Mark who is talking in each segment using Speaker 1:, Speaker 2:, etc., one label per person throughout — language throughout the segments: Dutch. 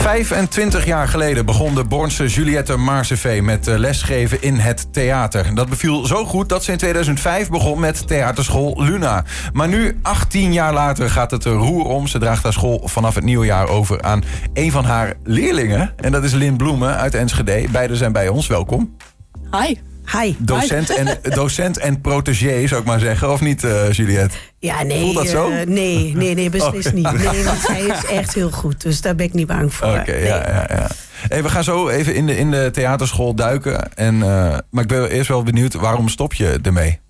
Speaker 1: 25 jaar geleden begon de Bornse Juliette Maarsevee met eh, lesgeven in het theater. Dat beviel zo goed dat ze in 2005 begon met theaterschool Luna. Maar nu, 18 jaar later, gaat het er roer om. Ze draagt haar school vanaf het nieuwe jaar over aan een van haar leerlingen. En dat is Lin Bloemen uit Enschede. Beiden zijn bij ons. Welkom.
Speaker 2: Hi.
Speaker 3: Hi.
Speaker 1: Docent en, docent en protégé, zou ik maar zeggen. Of niet, uh, Juliette?
Speaker 3: Ja, nee.
Speaker 1: Voelt dat zo?
Speaker 3: Uh, nee, nee, nee, beslist oh. niet. Nee, want zij is echt heel goed. Dus daar ben ik niet bang voor.
Speaker 1: Oké, okay,
Speaker 3: nee.
Speaker 1: ja, ja, ja. Hey, we gaan zo even in de, in de theaterschool duiken. En, uh, maar ik ben eerst wel benieuwd, waarom stop je ermee?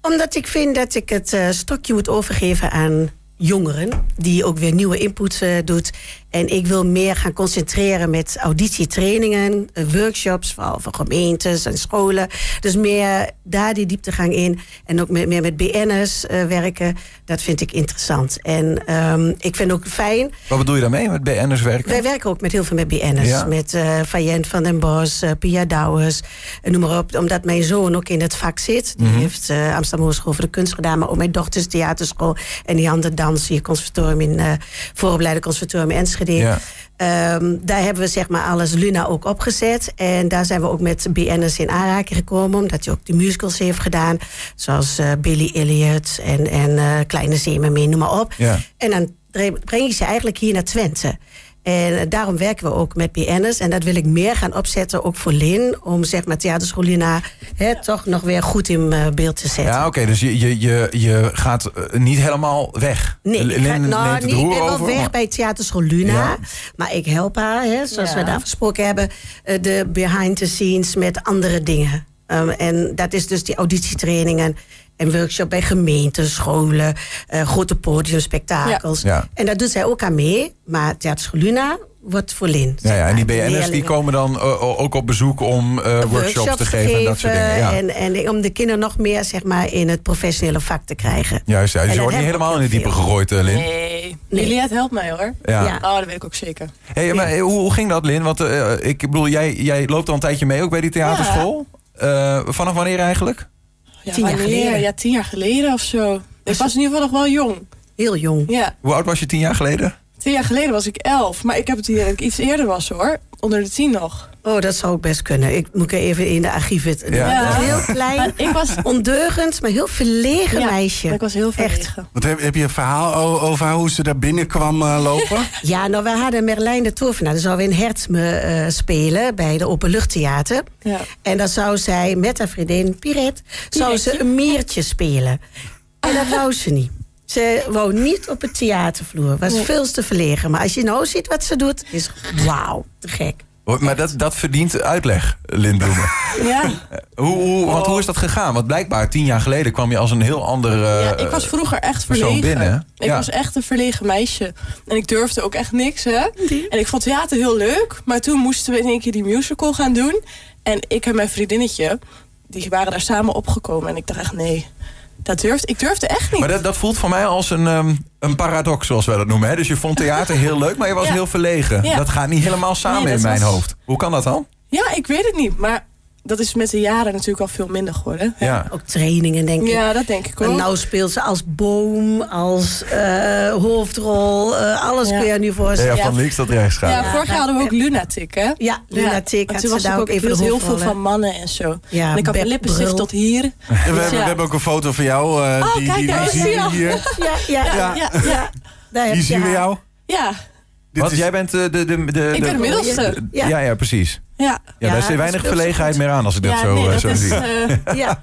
Speaker 3: Omdat ik vind dat ik het stokje moet overgeven aan jongeren. Die ook weer nieuwe input doet. En ik wil meer gaan concentreren met auditietrainingen, workshops, vooral voor gemeentes en scholen. Dus meer daar die dieptegang in. En ook meer met BN'ers uh, werken. Dat vind ik interessant. En um, ik vind ook fijn.
Speaker 1: Wat bedoel je daarmee met BN'ers werken?
Speaker 3: Wij werken ook met heel veel met BN'ers. Ja. Met uh, Fayent van den Bos, uh, Pia Douwers, noem maar op. Omdat mijn zoon ook in het vak zit. Die mm -hmm. heeft uh, Amsterdam Hogeschool voor de Kunst gedaan. Maar ook mijn dochters theaterschool. En die andere dans hier conservatorium in uh, vooropleide conservatorium Enschede. Ja. Um, daar hebben we zeg maar alles Luna ook opgezet. En daar zijn we ook met BN'ers in aanraking gekomen. Omdat hij ook de musicals heeft gedaan. Zoals uh, Billy Elliot en, en uh, Kleine Zeemermin, noem maar op.
Speaker 1: Ja.
Speaker 3: En dan breng je ze eigenlijk hier naar Twente. En daarom werken we ook met BN'ers. En dat wil ik meer gaan opzetten, ook voor Lin. Om zeg maar hè, toch nog weer goed in uh, beeld te zetten.
Speaker 1: Ja, oké. Okay, dus je, je, je, je gaat uh, niet helemaal weg.
Speaker 3: Nee,
Speaker 1: Lin
Speaker 3: ik ga, nou,
Speaker 1: het
Speaker 3: niet,
Speaker 1: roer
Speaker 3: ik ben wel
Speaker 1: over,
Speaker 3: weg
Speaker 1: maar-
Speaker 3: bij theaterschool Luna.
Speaker 1: Ja.
Speaker 3: Maar ik help haar, hè, zoals
Speaker 2: Ja.
Speaker 3: we daar gesproken hebben. de behind the scenes met andere dingen. Um, en dat is dus die auditietrainingen en workshop bij gemeenten, scholen, uh, grote podiumspektakels.
Speaker 1: Ja. Ja.
Speaker 3: En daar doet zij ook aan mee. Maar Theaterschool Luna wordt voor Lin.
Speaker 1: Ja, ja, en die BN'ers die komen dan uh, ook op bezoek om uh, workshops, te geven en dat soort dingen. Ja.
Speaker 3: En, en om de kinderen nog meer zeg maar, in het professionele vak te krijgen.
Speaker 1: Juist, ja. Dus je wordt niet helemaal in de diepe gegooid, uh, Lin.
Speaker 2: Nee.
Speaker 3: Nee.
Speaker 2: Juliette helpt mij hoor.
Speaker 1: Ja.
Speaker 3: Ja.
Speaker 2: Oh, dat weet ik ook zeker.
Speaker 1: Hey, maar eh, hoe, hoe ging dat, Lin? Want uh, ik bedoel, jij, jij loopt al een tijdje mee ook bij die theaterschool. Uh, vanaf wanneer eigenlijk?
Speaker 2: Ja,
Speaker 3: Tien jaar
Speaker 2: wanneer?
Speaker 3: geleden.
Speaker 2: Ja, tien jaar geleden of zo. Ik was in ieder geval nog wel jong.
Speaker 3: Heel jong.
Speaker 2: Ja,
Speaker 1: Hoe oud was je tien jaar geleden?
Speaker 2: tien jaar geleden was ik elf. Maar ik heb het hier dat ik iets eerder was hoor. Onder de tien nog.
Speaker 3: Oh, dat zou ook best kunnen. Ik moet er even in de archieven.
Speaker 1: Ja.
Speaker 3: Is heel klein,
Speaker 2: Maar ik was...
Speaker 3: ondeugend, maar heel verlegen
Speaker 2: Ja,
Speaker 3: meisje.
Speaker 2: Ik was heel
Speaker 3: Echt.
Speaker 2: verlegen.
Speaker 4: Wat heb, heb je een verhaal over hoe ze daar binnen kwam eh, lopen?
Speaker 3: Ja, nou, we hadden Merlijn de Tovenaar. Die zou in Hertzme eh, spelen bij de Openluchttheater.
Speaker 2: Ja.
Speaker 3: En dan zou zij met haar vriendin Piret... zou ze een meertje spelen. En dat wou ze niet. Ze wou niet op het theatervloer. Was
Speaker 2: Nee.
Speaker 3: veel te verlegen. Maar als je nou ziet wat ze doet, is wauw, te gek.
Speaker 1: Maar dat, dat verdient uitleg, Lin Bloemen.
Speaker 2: Ja.
Speaker 1: hoe, hoe, want hoe is dat gegaan? Want blijkbaar tien jaar geleden kwam je als een heel ander... uh,
Speaker 2: ja, ik was vroeger echt verlegen.
Speaker 1: binnen,
Speaker 2: Ik
Speaker 1: ja.
Speaker 2: was echt een verlegen meisje. En ik durfde ook echt niks, hè. En ik vond theater heel leuk. Maar toen moesten we in één keer die musical gaan doen. En ik en mijn vriendinnetje, die waren daar samen opgekomen. En ik dacht echt, nee, dat ik durfde echt niet.
Speaker 1: Maar dat, dat voelt voor mij als een, ehm, een paradox, zoals wij dat noemen. Hè? Dus je vond theater heel leuk, maar je was
Speaker 2: Ja.
Speaker 1: heel verlegen.
Speaker 2: Ja.
Speaker 1: Dat gaat niet helemaal samen
Speaker 2: Nee,
Speaker 1: in mijn
Speaker 2: was-
Speaker 1: hoofd. Hoe kan dat dan?
Speaker 2: Ja, ik weet het niet. Maar dat is met de jaren natuurlijk al veel minder geworden. hè.
Speaker 1: Ja.
Speaker 3: Ook trainingen, denk ik.
Speaker 2: Ja, dat denk ik
Speaker 3: En
Speaker 2: ook.
Speaker 3: nou speelt ze als boom, als eh, hoofdrol. eh, alles
Speaker 2: Ja.
Speaker 3: kun je nu
Speaker 1: Ja,
Speaker 3: voorstellen.
Speaker 1: van links tot rechts gaan.
Speaker 2: ja, vorig jaar hadden we ook Lunatic, hè?
Speaker 3: Ja, Lunatic
Speaker 2: En
Speaker 3: had
Speaker 2: toen
Speaker 3: ze
Speaker 2: was
Speaker 3: daar ook even
Speaker 2: heel veel van mannen en zo.
Speaker 3: Ja,
Speaker 2: en ik had mijn lippenstift tot hier.
Speaker 4: En we, hebben,
Speaker 2: ja.
Speaker 4: we hebben ook een foto van jou. eh,
Speaker 2: Oh,
Speaker 4: die,
Speaker 2: kijk,
Speaker 4: die, hier.
Speaker 3: Ja, ja, ja.
Speaker 2: Ja, ja, ja.
Speaker 3: Daar heb
Speaker 4: Hier
Speaker 3: je
Speaker 4: zien we jou.
Speaker 2: ja.
Speaker 1: Want
Speaker 4: is-
Speaker 1: jij bent eh, de... de, de, de
Speaker 2: Ik ben de middelste.
Speaker 1: Ja.
Speaker 3: Ja.
Speaker 1: ja, precies.
Speaker 2: Ja,
Speaker 1: Ja,
Speaker 3: Ja,
Speaker 1: daar zit weinig verlegenheid meer aan als ik dat
Speaker 2: ja,
Speaker 1: zo,
Speaker 2: nee,
Speaker 1: eh,
Speaker 2: dat
Speaker 1: zo
Speaker 2: is,
Speaker 1: zie.
Speaker 2: eh,
Speaker 3: Ja,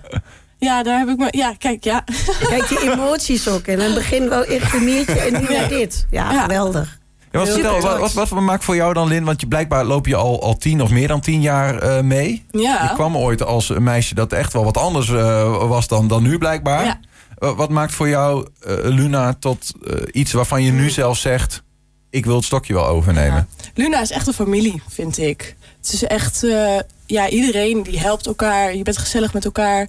Speaker 2: ja, daar heb ik me... Ja, kijk, ja.
Speaker 3: kijk die emoties ook. En in het begin wel echt gemiertje en nu weer dit. Ja,
Speaker 2: Ja.
Speaker 3: geweldig.
Speaker 1: Ja, wat, vertel, wat, wat, wat maakt voor jou dan, Lin? Want je, blijkbaar loop je al, al tien of meer dan tien jaar eh, mee.
Speaker 2: Ja.
Speaker 1: Je kwam ooit als een meisje dat echt wel wat anders eh, was dan, dan nu blijkbaar.
Speaker 2: Ja.
Speaker 1: Wat maakt voor jou, Luna, tot iets waarvan je nu zelf zegt... ik wil het stokje wel overnemen?
Speaker 2: Luna is echt een familie, vind ik. Het is echt... eh, ja, iedereen die helpt elkaar. Je bent gezellig met elkaar.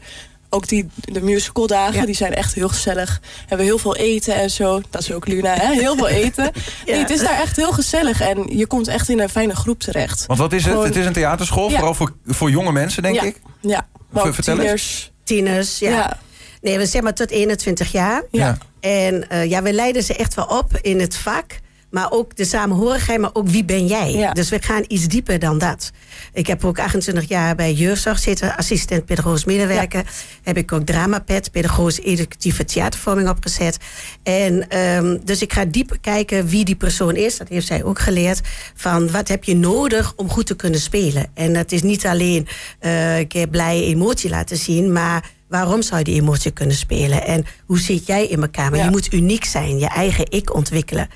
Speaker 2: Ook die, de musicaldagen,
Speaker 3: Ja.
Speaker 2: die zijn echt heel gezellig. We hebben heel veel eten en zo. Dat is ook Luna, hè? Heel veel eten. Nee, het is daar echt heel gezellig. En je komt echt in een fijne groep terecht.
Speaker 1: Want wat is het?
Speaker 2: Gewoon-
Speaker 1: Het is een theaterschool,
Speaker 2: Ja.
Speaker 1: vooral voor, voor jonge mensen, denk
Speaker 2: ja.
Speaker 1: ik.
Speaker 2: Ja, maar ook
Speaker 1: Vertel eens.
Speaker 2: tieners.
Speaker 3: Tieners, ja.
Speaker 2: Ja.
Speaker 3: Nee, we zeg maar tot 21 jaar.
Speaker 2: Ja.
Speaker 3: En eh, ja, we leiden ze echt wel op in het vak. Maar ook de samenhorigheid, maar ook wie ben jij?
Speaker 2: Ja.
Speaker 3: Dus we gaan iets dieper dan dat. Ik heb ook 28 jaar bij jeugdzorg zitten, assistent pedagogisch medewerker. Heb ik ook dramapet, pedagogisch educatieve theatervorming opgezet. En ehm, dus ik ga dieper kijken wie die persoon is. Dat heeft zij ook geleerd. Van wat heb je nodig om goed te kunnen spelen? En dat is niet alleen eh, een keer blij emotie laten zien, maar waarom zou je die emotie kunnen spelen? En hoe zit jij in elkaar? Maar
Speaker 2: Ja.
Speaker 3: je moet uniek zijn, je eigen ik ontwikkelen.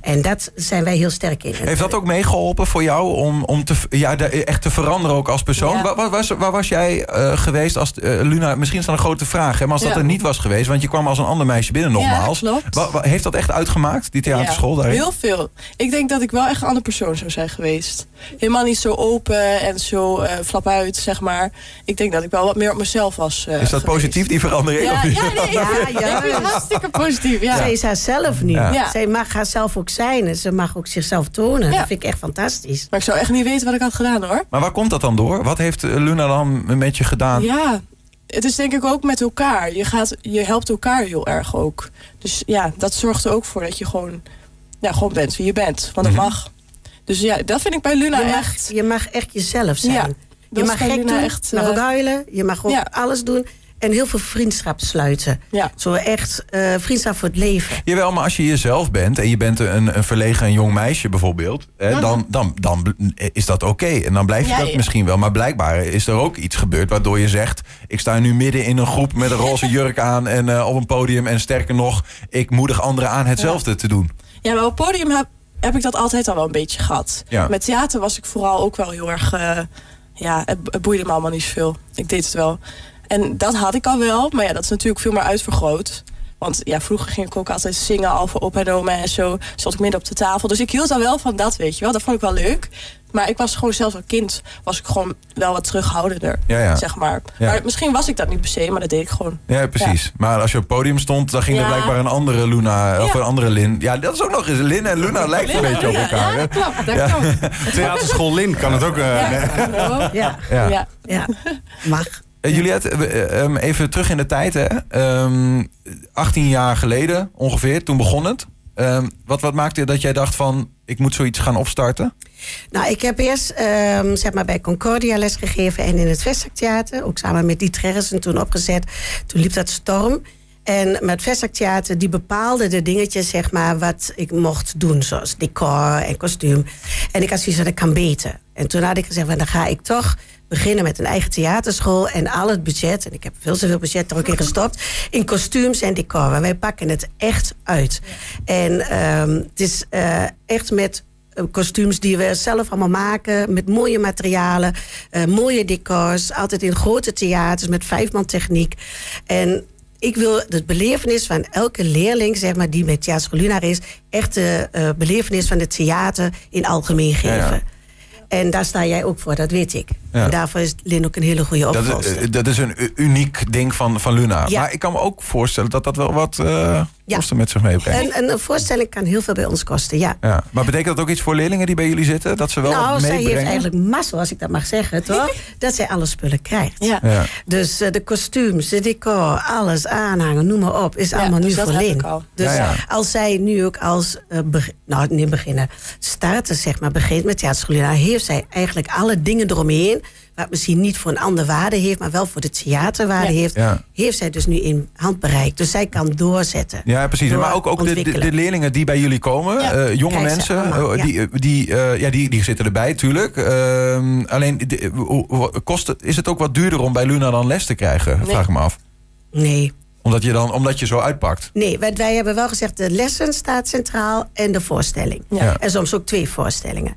Speaker 3: En dat zijn wij heel sterk in.
Speaker 1: Mhm. Heeft dat ook meegeholpen voor jou om, om te, ja, de- echt te veranderen ook als persoon?
Speaker 2: Ja.
Speaker 1: Waar, waar was, waar was jij eh, geweest als eh, Luna? Misschien is dat een grote vraag, hè, maar als dat
Speaker 2: Ja.
Speaker 1: er niet was geweest, want je kwam als een ander meisje binnen nogmaals. Wa- wa- heeft dat echt uitgemaakt, die theaterschool daarin?
Speaker 2: Heel veel. Ik denk dat ik wel echt een andere persoon zou zijn geweest. Helemaal niet zo open en zo eh flap uit, zeg maar. Ik denk dat ik wel wat meer op mezelf was.
Speaker 1: Is dat. Positief, die verandering?
Speaker 2: Ja,
Speaker 1: of
Speaker 2: ja, nee,
Speaker 3: Ja,
Speaker 2: hartstikke positief. Ja.
Speaker 3: Zij is haarzelf nu.
Speaker 1: Ja.
Speaker 2: Ja.
Speaker 3: Zij mag haarzelf ook zijn. En ze mag ook zichzelf tonen.
Speaker 2: Ja.
Speaker 3: Dat vind ik echt fantastisch.
Speaker 2: Maar ik zou echt niet weten wat ik had gedaan hoor.
Speaker 1: Maar waar komt dat dan door? Wat heeft eh, Luna dan met je gedaan?
Speaker 2: Ja, het is denk ik ook met elkaar. Je, gaat, je helpt elkaar heel erg ook. Dus ja, dat zorgt er ook voor dat je gewoon, ja, gewoon bent wie je bent. Want dat
Speaker 1: Mhm.
Speaker 2: mag. Dus ja, dat vind ik bij Luna
Speaker 3: je, mag,
Speaker 2: echt...
Speaker 3: je mag echt jezelf zijn.
Speaker 2: Ja,
Speaker 3: je mag gek
Speaker 2: Luna
Speaker 3: doen,
Speaker 2: echt,
Speaker 3: je mag
Speaker 2: eh,
Speaker 3: ook huilen. Je mag ook
Speaker 2: ja.
Speaker 3: alles doen. En heel veel vriendschap sluiten.
Speaker 2: Ja.
Speaker 3: Zo echt eh, vriendschap voor het leven.
Speaker 1: Jawel, maar als je jezelf bent en je bent een, een verlegen jong meisje bijvoorbeeld, hè, dan, dan, dan is dat oké. En dan blijf je
Speaker 2: Ja,
Speaker 1: dat
Speaker 2: ja.
Speaker 1: misschien wel. Maar blijkbaar is er ook iets gebeurd waardoor je zegt: Ik sta nu midden in een groep met een roze jurk aan en eh, op een podium. En sterker nog, ik moedig anderen aan hetzelfde te doen.
Speaker 2: Ja, maar op het podium heb, heb ik dat altijd al wel een beetje gehad.
Speaker 1: Ja.
Speaker 2: Met theater was ik vooral ook wel heel erg... eh, ja, het, het boeide me allemaal niet zoveel. Ik deed het wel. En dat had ik al wel. Maar ja, dat is natuurlijk veel meer uitvergroot. Want ja, vroeger ging ik ook altijd zingen al voor op en oma en zo. Stond ik midden op de tafel. Dus ik hield al wel van dat, weet je wel. Dat vond ik wel leuk. Maar ik was gewoon zelfs als kind... was ik gewoon wel wat terughoudender,
Speaker 1: Ja, ja.
Speaker 2: zeg maar.
Speaker 1: Ja.
Speaker 2: Maar misschien was ik dat niet per se, maar dat deed ik gewoon.
Speaker 1: Ja, precies. Maar als je op het podium stond, dan ging er blijkbaar een andere Luna of een andere Lin. Ja, dat is ook nog eens. Lin en Luna lijken een beetje op elkaar.
Speaker 2: Ja, dat klopt. Dat klopt.
Speaker 4: Theaterschool Lin kan het ook. eh,
Speaker 2: Ja,
Speaker 4: nee.
Speaker 2: hallo.
Speaker 3: Ja,
Speaker 1: Ja.
Speaker 2: ja.
Speaker 3: ja. mag.
Speaker 1: Eh, Juliette, eh, ehm, even terug in de tijd. Hè. Ehm, 18 jaar geleden ongeveer, toen begon het. Ehm, wat, wat maakte dat jij dacht van, ik moet zoiets gaan opstarten?
Speaker 3: Nou, ik heb eerst ehm, zeg maar bij Concordia les gegeven en in het Vestzaktheater. Ook samen met Diet Gerritsen toen opgezet. Toen liep dat storm. En met het Vestzaktheater, die bepaalde de dingetjes, zeg maar, wat ik mocht doen. Zoals decor en kostuum. En ik had zoiets dat kan beter. En toen had ik gezegd, van, dan ga ik toch beginnen met een eigen theaterschool. En al het budget, en ik heb veel zoveel budget er ook in gestopt. In kostuums en decor. Wij pakken het echt uit. En ehm, het is eh, echt met eh, kostuums die we zelf allemaal maken. Met mooie materialen, eh, mooie decors. Altijd in grote theaters met vijfman techniek. En ik wil de belevenis van elke leerling, zeg maar, die met Theaterschool Lunar is, echt de belevenis van het theater in algemeen geven.
Speaker 1: Ja, ja.
Speaker 3: En daar sta jij ook voor, dat weet ik.
Speaker 1: Ja.
Speaker 3: En daarvoor is Lin ook een hele goede
Speaker 1: Dat is,
Speaker 3: opvolger.
Speaker 1: eh, dat is een uniek ding van, van Luna.
Speaker 3: Ja.
Speaker 1: Maar ik kan me ook voorstellen dat dat wel wat eh
Speaker 3: Ja.
Speaker 1: kosten met zich meebrengt.
Speaker 3: En, en een voorstelling kan heel veel bij ons kosten, ja.
Speaker 1: Ja. Maar betekent dat ook iets voor leerlingen die bij jullie zitten? Dat ze wel
Speaker 3: nou,
Speaker 1: wat
Speaker 3: zij heeft
Speaker 1: meebrengen?
Speaker 3: eigenlijk mazzel, als ik dat mag zeggen, toch? dat zij alle spullen krijgt.
Speaker 2: Ja.
Speaker 1: Ja.
Speaker 3: Dus eh, de kostuums, de decor, alles aanhangen, noem maar op, is
Speaker 2: Ja,
Speaker 3: allemaal
Speaker 2: dus
Speaker 3: nu voor
Speaker 2: al.
Speaker 3: Dus
Speaker 1: Ja, ja.
Speaker 3: als zij nu ook als, eh, nou niet beginnen, starten zeg maar, begint met theaterschool, dan heeft zij eigenlijk alle dingen eromheen, wat misschien niet voor een ander waarde heeft, maar wel voor de theaterwaarde
Speaker 2: Ja.
Speaker 3: heeft,
Speaker 1: Ja.
Speaker 3: heeft zij dus nu in handbereik. Dus zij kan doorzetten.
Speaker 1: Ja, precies.
Speaker 3: Door
Speaker 1: Maar ook, ook de, de, leerlingen die bij jullie komen,
Speaker 2: Ja,
Speaker 1: eh, jonge mensen,
Speaker 3: allemaal,
Speaker 1: eh, die, die, eh, ja, die, die zitten erbij, tuurlijk. Ehm, alleen, de- kost het, is het ook wat duurder om bij Luna dan les te krijgen?
Speaker 2: Nee.
Speaker 1: Vraag ik me af.
Speaker 3: Nee.
Speaker 1: Omdat je, dan, omdat je zo uitpakt.
Speaker 3: Nee, want wij hebben wel gezegd, de lessen staat centraal en de voorstelling.
Speaker 2: Ja.
Speaker 3: En soms ook twee voorstellingen.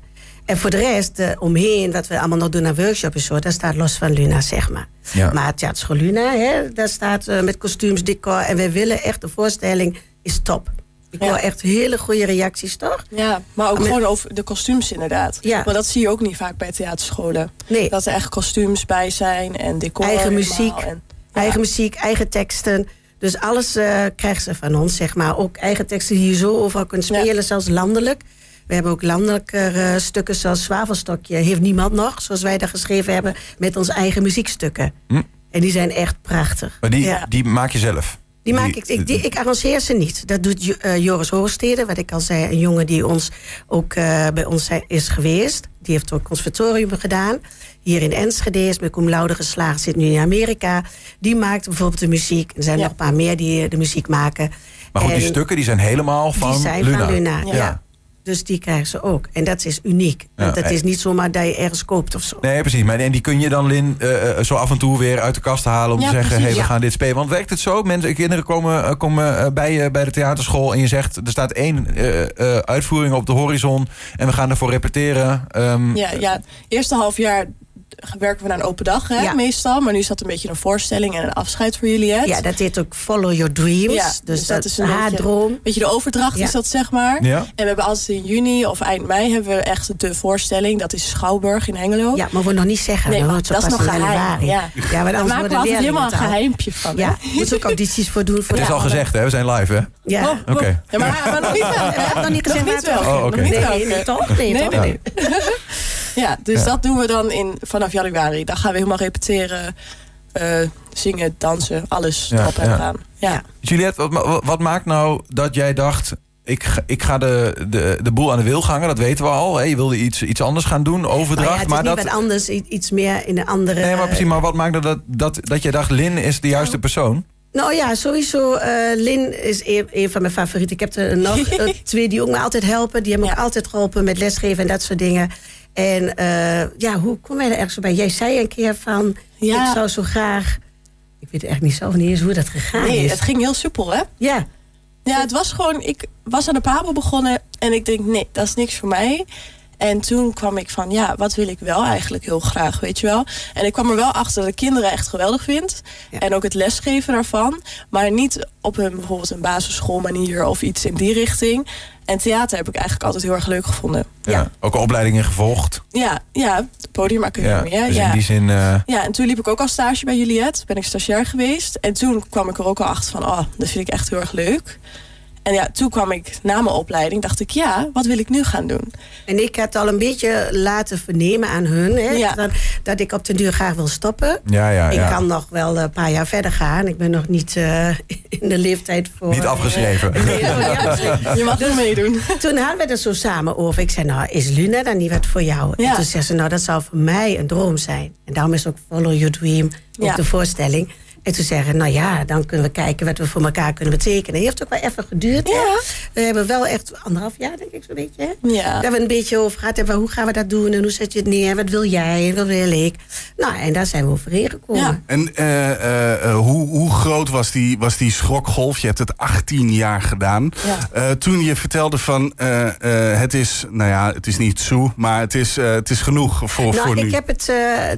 Speaker 3: En voor de rest, eh, omheen, wat we allemaal nog doen aan workshops en zo, dat staat los van Luna, zeg maar.
Speaker 1: Ja.
Speaker 3: Maar Theaterschool Luna, hè, daar staat eh, met kostuums, decor. En wij willen echt, de voorstelling is top. Ik
Speaker 2: Ja.
Speaker 3: hoor echt hele goede reacties, toch?
Speaker 2: Ja, maar ook
Speaker 3: Maar-
Speaker 2: gewoon over de kostuums inderdaad.
Speaker 3: Ja.
Speaker 2: Want dat zie je ook niet vaak bij theaterscholen.
Speaker 3: Nee.
Speaker 2: Dat er echt kostuums bij zijn en decor.
Speaker 3: Eigen muziek.
Speaker 2: En, ja.
Speaker 3: Eigen muziek, eigen teksten. Dus alles eh krijgen ze van ons, zeg maar. Ook eigen teksten die je zo overal kunt
Speaker 2: Ja.
Speaker 3: spelen, zelfs landelijk. We hebben ook landelijke eh, stukken zoals Zwavelstokje. Heeft niemand nog, zoals wij dat geschreven hebben, met onze eigen muziekstukken.
Speaker 1: Hm.
Speaker 3: En die zijn echt prachtig.
Speaker 1: Maar die,
Speaker 3: Ja.
Speaker 1: die maak je zelf.
Speaker 3: Die maak ik, ik, die, ik arrangeer ze niet. Dat doet uh, Joris Hoorstede, wat ik al zei. Een jongen die ons ook uh, bij ons is geweest. Die heeft ook conservatorium gedaan. Hier in Enschede is met cum laude geslaagd. Zit nu in Amerika. Die maakt bijvoorbeeld de muziek. Er zijn nog een paar meer die de muziek maken.
Speaker 1: Maar goed, en die stukken die zijn helemaal van
Speaker 3: die zijn
Speaker 1: Luna.
Speaker 3: Van Luna ja. ja. Dus die krijgen ze ook. En dat is uniek. Want het is niet zomaar dat je ergens koopt of zo.
Speaker 1: Nee, precies. Maar en die kun je dan, Lin, uh, zo af en toe weer uit de kast halen... om
Speaker 3: ja,
Speaker 1: te zeggen,
Speaker 3: precies,
Speaker 1: hey, we
Speaker 3: ja.
Speaker 1: gaan dit spelen. Want werkt het zo? Mensen, kinderen komen, komen bij, je, bij de theaterschool... en je zegt, er staat één uh, uh, uitvoering op de horizon... en we gaan ervoor repeteren. Um,
Speaker 2: ja, ja, eerste half jaar werken we naar een open dag, hè,
Speaker 3: Ja.
Speaker 2: meestal. Maar nu is dat een beetje een voorstelling en een afscheid voor Juliet.
Speaker 3: Ja, dat heet ook Follow Your Dreams.
Speaker 2: Ja,
Speaker 3: dus,
Speaker 2: dus
Speaker 3: dat,
Speaker 2: dat
Speaker 3: is
Speaker 2: een
Speaker 3: haar
Speaker 2: beetje-
Speaker 3: droom.
Speaker 2: Weet je, de overdracht
Speaker 3: Ja.
Speaker 2: is dat, zeg maar.
Speaker 1: Ja.
Speaker 2: En we hebben altijd in juni of eind mei hebben we echt de voorstelling. Dat is Schouwburg in Hengelo.
Speaker 3: Ja, maar we nog niet zeggen.
Speaker 2: Nee,
Speaker 3: dat
Speaker 2: is nog geheim, ja.
Speaker 3: ja maar
Speaker 2: Daar maken we altijd helemaal een geheimpje van.
Speaker 3: Ja, moet ze ook audities voor doen. Voor
Speaker 1: het is al gezegd, hè? We zijn live, hè?
Speaker 3: Ja.
Speaker 2: Oh,
Speaker 1: Oké.
Speaker 2: Ja, maar, maar nog niet wel.
Speaker 3: We hebben nog niet gezegd
Speaker 2: Nog niet wel.
Speaker 1: Oh, oké.
Speaker 2: Nog niet
Speaker 3: Nee,
Speaker 2: wel.
Speaker 3: nee, toch? Nee,
Speaker 2: nee, nee. Ja, dus
Speaker 1: Ja.
Speaker 2: dat doen we dan in, vanaf januari. Dan gaan we helemaal repeteren, eh, zingen, dansen, alles
Speaker 1: Ja,
Speaker 2: erop en
Speaker 1: ja.
Speaker 2: eraan. Ja.
Speaker 1: Juliette, wat, wat maakt nou dat jij dacht... ik ga, ik ga de, de, de boel aan de wilgangen, dat weten we al. Hè? Je wilde iets, iets anders gaan doen, overdracht.
Speaker 3: Nou ja, het is
Speaker 1: maar
Speaker 3: niet
Speaker 1: dat,
Speaker 3: wat anders, iets meer in een andere...
Speaker 1: nee, maar precies. Maar wat maakte dat, dat, dat je dacht... Lin is de juiste persoon?
Speaker 3: Nou ja, sowieso. eh, Lin is een, een van mijn favorieten. Ik heb er nog eh, twee die ook me altijd helpen. Die hebben me
Speaker 2: Ja.
Speaker 3: ook altijd geholpen met lesgeven en dat soort dingen. En eh, ja, hoe kom jij er ergens bij? Jij zei een keer van,
Speaker 2: Ja.
Speaker 3: ik zou zo graag... Ik weet echt niet zelf niet eens hoe dat gegaan
Speaker 2: Nee,
Speaker 3: is.
Speaker 2: het ging heel soepel, hè?
Speaker 3: Ja,
Speaker 2: Ja, het was gewoon... Ik was aan de Pabo begonnen en ik denk, nee, dat is niks voor mij. En toen kwam ik van, ja, wat wil ik wel eigenlijk heel graag, weet je wel? En ik kwam er wel achter dat ik kinderen echt geweldig vind.
Speaker 3: Ja.
Speaker 2: En ook het lesgeven daarvan. Maar niet op een bijvoorbeeld een basisschoolmanier of iets in die richting. En theater heb ik eigenlijk altijd heel erg leuk gevonden.
Speaker 1: Ja. Ook opleidingen gevolgd.
Speaker 2: Ja, ja, de podiumacademie, hè?
Speaker 1: Dus
Speaker 2: ja.
Speaker 1: in die zin... eh,
Speaker 2: Ja, en toen liep ik ook al stage bij Juliette. Ben ik stagiair geweest. En toen kwam ik er ook al achter van, oh, dat vind ik echt heel erg leuk. En ja, toen kwam ik na mijn opleiding, dacht ik, ja, wat wil ik nu gaan doen?
Speaker 3: en ik had al een beetje laten vernemen aan hun... Hè,
Speaker 2: Ja.
Speaker 3: dat, dat ik op den duur graag wil stoppen.
Speaker 1: ja, ja,
Speaker 3: Ik
Speaker 1: ja.
Speaker 3: kan nog wel een paar jaar verder gaan. Ik ben nog niet eh, in de leeftijd voor...
Speaker 1: Niet afgeschreven.
Speaker 2: Je mag er meedoen.
Speaker 3: Toen hadden we het er zo samen over. Ik zei, nou, is Luna dan niet wat voor jou? En
Speaker 2: Ja.
Speaker 3: toen zei ze, nou, dat zou voor mij een droom zijn. En daarom is ook Follow Your Dream
Speaker 2: Ja.
Speaker 3: de voorstelling. En toen zeggen, nou ja, dan kunnen we kijken wat we voor elkaar kunnen betekenen. Het heeft ook wel even geduurd. hè? We hebben wel echt anderhalf jaar, denk ik, zo'n beetje. Hè?
Speaker 2: Ja.
Speaker 3: Daar hebben we een beetje over gehad. hebben, Hoe gaan we dat doen? En hoe zet je het neer? Wat wil jij? En wat wil ik? Nou, en daar zijn we overheen gekomen.
Speaker 2: Ja.
Speaker 4: En eh, eh, eh, hoe, hoe groot was die, was die schrokgolf? Je hebt het 18 jaar gedaan.
Speaker 2: Ja.
Speaker 4: Eh, toen je vertelde van eh, eh, het is, nou ja, het is niet zo, maar het is, eh, het is genoeg voor, voor
Speaker 3: Nou,
Speaker 4: nu.
Speaker 3: ik heb het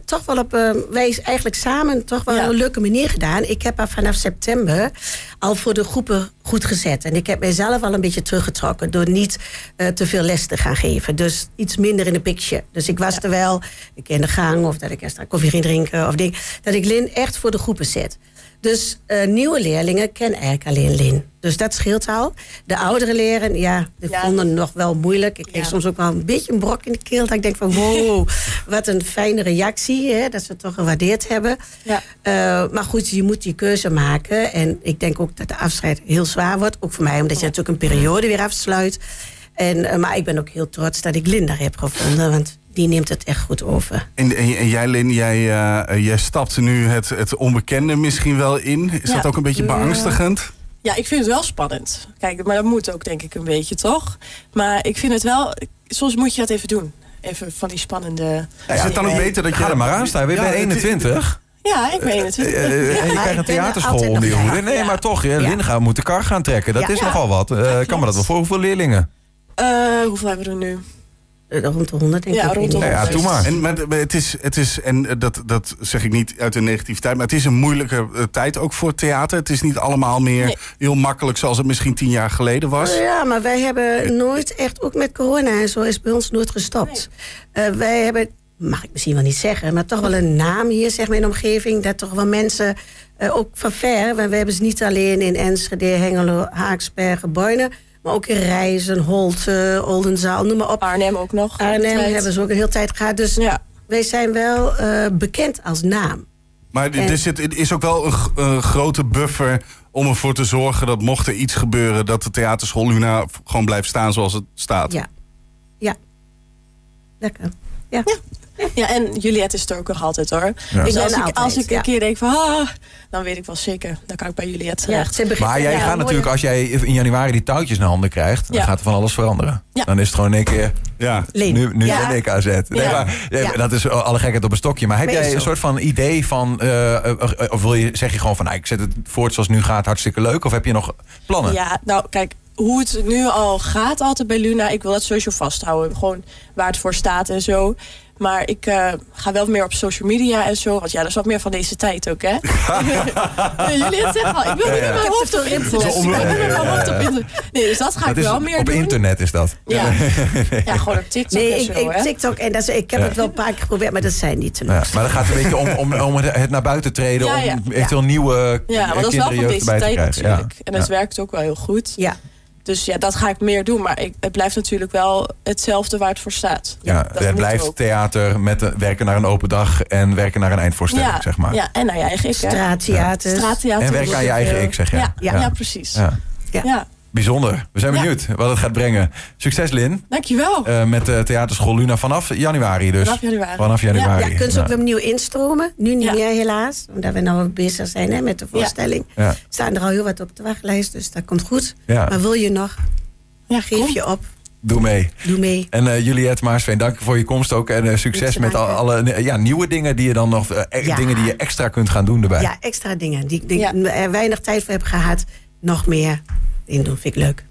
Speaker 3: toch wel op, wij eigenlijk samen toch wel
Speaker 2: Ja.
Speaker 3: een leuke manier gedaan. Ik heb haar vanaf september al voor de groepen goed gezet. En ik heb mijzelf al een beetje teruggetrokken door niet eh, te veel les te gaan geven. Dus iets minder in de picture. Dus ik was er wel, ik in de gang of dat ik extra koffie ging drinken of ding. Dat ik Lin echt voor de groepen zet. Dus eh, nieuwe leerlingen kennen eigenlijk alleen Lin. Dus dat scheelt al. De oudere leren, ja, die
Speaker 2: Ja.
Speaker 3: vonden het nog wel moeilijk. Ik kreeg
Speaker 2: Ja.
Speaker 3: soms ook wel een beetje een brok in de keel. Dat ik denk van, wow, wat een fijne reactie. Hè, dat ze het toch gewaardeerd hebben.
Speaker 2: Ja.
Speaker 3: Eh, maar goed, je moet die keuze maken. En ik denk ook dat de afscheid heel zwaar wordt. Ook voor mij, omdat je natuurlijk een periode weer afsluit. En, eh, maar ik ben ook heel trots dat ik Linda heb gevonden. Want die neemt het echt goed over.
Speaker 4: En, en, en jij, Lin, jij, eh, jij stapt nu het, het onbekende misschien wel in. Is
Speaker 2: Ja.
Speaker 4: dat ook een beetje beangstigend?
Speaker 2: Ja, ik vind het wel spannend. Kijk, maar dat moet ook denk ik een beetje, toch? Maar ik vind het wel... Soms moet je dat even doen. Even van die spannende...
Speaker 4: is het dan ook beter dat je...
Speaker 1: Ga er maar aan staan. We
Speaker 4: Ja,
Speaker 1: zijn
Speaker 4: het-
Speaker 1: 21.
Speaker 2: Ja, ik meen het.
Speaker 1: Eh, eh, en je krijgt een
Speaker 3: er
Speaker 1: theaterschool
Speaker 3: bij.
Speaker 1: hoede. Nee,
Speaker 2: Ja.
Speaker 1: maar toch, je,
Speaker 3: Ja.
Speaker 1: Lin gaat moet de kar gaan trekken. Dat
Speaker 3: Ja.
Speaker 1: is
Speaker 2: Ja.
Speaker 1: nogal wat. Eh, kan me dat wel voor hoeveel leerlingen?
Speaker 2: Eh, hoeveel hebben we er nu?
Speaker 3: Eh, Rond de 100 denk
Speaker 2: Ja,
Speaker 3: ik.
Speaker 2: rond de
Speaker 1: Nou ja,
Speaker 2: 100.
Speaker 1: doe maar.
Speaker 4: En maar het is, het is en eh, dat, dat zeg ik niet uit de negativiteit, maar het is een moeilijke eh, tijd ook voor theater. Het is niet allemaal meer
Speaker 2: Nee.
Speaker 4: heel makkelijk zoals het misschien tien jaar geleden was.
Speaker 3: Ja, maar wij hebben nooit echt, ook met corona en zo, is bij ons nooit gestopt. Eh, wij hebben, mag ik misschien wel niet zeggen, maar toch wel een naam hier, zeg maar, in de omgeving. Dat toch wel mensen, eh, ook van ver, want we hebben ze niet alleen in Enschede, Hengelo, Haaksbergen, Boinen, maar ook in Rijzen, Holte, Oldenzaal, noem maar op.
Speaker 2: Arnhem ook nog.
Speaker 3: Arnhem hebben ze ook een hele tijd gehad. Dus
Speaker 2: Ja.
Speaker 3: wij zijn wel eh, bekend als naam.
Speaker 4: Maar
Speaker 3: En-
Speaker 4: er zit, is ook wel een, grote buffer om ervoor te zorgen dat mocht er iets gebeuren... dat de theaterschool Luna gewoon blijft staan zoals het staat.
Speaker 3: Ja. Ja. Lekker. Ja.
Speaker 2: Ja, en Juliette is er ook nog altijd hoor.
Speaker 1: Ja.
Speaker 2: Dus
Speaker 3: Ik
Speaker 2: als ik,
Speaker 3: altijd,
Speaker 2: als ik een
Speaker 3: ja.
Speaker 2: keer denk van... Ah, dan weet ik wel zeker, dan kan ik bij Juliette
Speaker 3: Ja,
Speaker 2: terecht.
Speaker 3: begint-
Speaker 1: Maar jij
Speaker 3: ja,
Speaker 1: gaat natuurlijk, als jij in januari die touwtjes naar handen krijgt... dan
Speaker 2: Ja.
Speaker 1: gaat er van alles veranderen.
Speaker 2: Ja.
Speaker 1: Dan is het gewoon in één keer...
Speaker 4: Ja.
Speaker 1: Nu, nu
Speaker 3: Ja.
Speaker 1: ben ik AZ. Nee,
Speaker 2: Ja.
Speaker 1: maar, eh,
Speaker 3: Ja.
Speaker 1: Dat is alle gekheid op een stokje. Maar heb jij een
Speaker 3: zo.
Speaker 1: soort van idee van... eh, eh, eh, of wil je, zeg je gewoon van... Nou, ik zet het voort zoals het nu gaat, hartstikke leuk. Of heb je nog plannen?
Speaker 2: Ja, nou kijk, hoe het nu al gaat altijd bij Luna... ik wil dat sowieso vasthouden. Gewoon waar het voor staat en zo. Maar ik eh, ga wel meer op social media en zo. Want ja, dat is wat meer van deze tijd ook, hè? nee, jullie het zeggen al. Ik wil niet
Speaker 1: ja.
Speaker 2: met mijn hoofd op internet. Ik wil niet met
Speaker 1: Ja,
Speaker 2: mijn hoofd op internet. Nee, dus dat ga
Speaker 1: Dat
Speaker 2: ik wel meer
Speaker 1: op
Speaker 2: doen.
Speaker 1: internet is dat.
Speaker 2: Ja. ja, gewoon op TikTok
Speaker 3: Nee,
Speaker 2: en
Speaker 3: ik,
Speaker 2: zo,
Speaker 3: ik
Speaker 2: hè?
Speaker 3: TikTok en dat is, ik heb
Speaker 1: Ja.
Speaker 3: het wel een paar keer geprobeerd, maar dat zijn niet te
Speaker 1: Ja, maar dan gaat het een beetje om, om, om het naar buiten treden.
Speaker 2: Ja, ja.
Speaker 1: Om eventueel nieuwe
Speaker 2: Ja, maar dat is wel
Speaker 1: kinderen,
Speaker 2: van deze tijd
Speaker 1: krijgen.
Speaker 2: natuurlijk.
Speaker 1: Ja.
Speaker 2: En het
Speaker 1: Ja.
Speaker 2: werkt ook wel heel goed.
Speaker 3: Ja,
Speaker 2: Dus ja, dat ga ik meer doen. Maar ik, het blijft natuurlijk wel hetzelfde waar het voor staat.
Speaker 1: Ja,
Speaker 2: dat
Speaker 1: het blijft
Speaker 2: ook.
Speaker 1: theater met een- werken naar een open dag en werken naar een eindvoorstelling,
Speaker 2: ja,
Speaker 1: zeg maar.
Speaker 2: Ja, en naar je eigen ik. Straattheater.
Speaker 1: En werken aan je eigen ik, zeg je.
Speaker 2: Ja, ja,
Speaker 3: Ja.
Speaker 2: precies.
Speaker 1: Ja. Bijzonder. We zijn
Speaker 2: Ja.
Speaker 1: benieuwd wat het gaat brengen. Succes, Lin.
Speaker 2: Dankjewel.
Speaker 1: Eh, met de theaterschool Luna vanaf januari dus.
Speaker 2: Vanaf januari.
Speaker 1: Vanaf januari.
Speaker 3: Ja, kunnen ze ook weer opnieuw instromen. Nu niet
Speaker 2: Ja.
Speaker 3: meer helaas, omdat we nou bezig zijn hè, met de voorstelling.
Speaker 1: Ja.
Speaker 3: Staan er al heel wat op de wachtlijst, dus dat komt goed.
Speaker 1: Ja.
Speaker 3: Maar wil je nog,
Speaker 2: Ja,
Speaker 3: geef
Speaker 2: kom.
Speaker 3: je op,
Speaker 1: Doe mee.
Speaker 3: doe mee.
Speaker 1: En eh, Juliette Maarsveen, dank voor je komst ook. En eh, succes met al- alle ja, nieuwe dingen die je dan nog.
Speaker 3: Ja.
Speaker 1: Dingen die je extra kunt gaan doen erbij.
Speaker 3: Ja, extra dingen die ik er weinig tijd voor heb gehad. Nog meer in doen, vind ik leuk.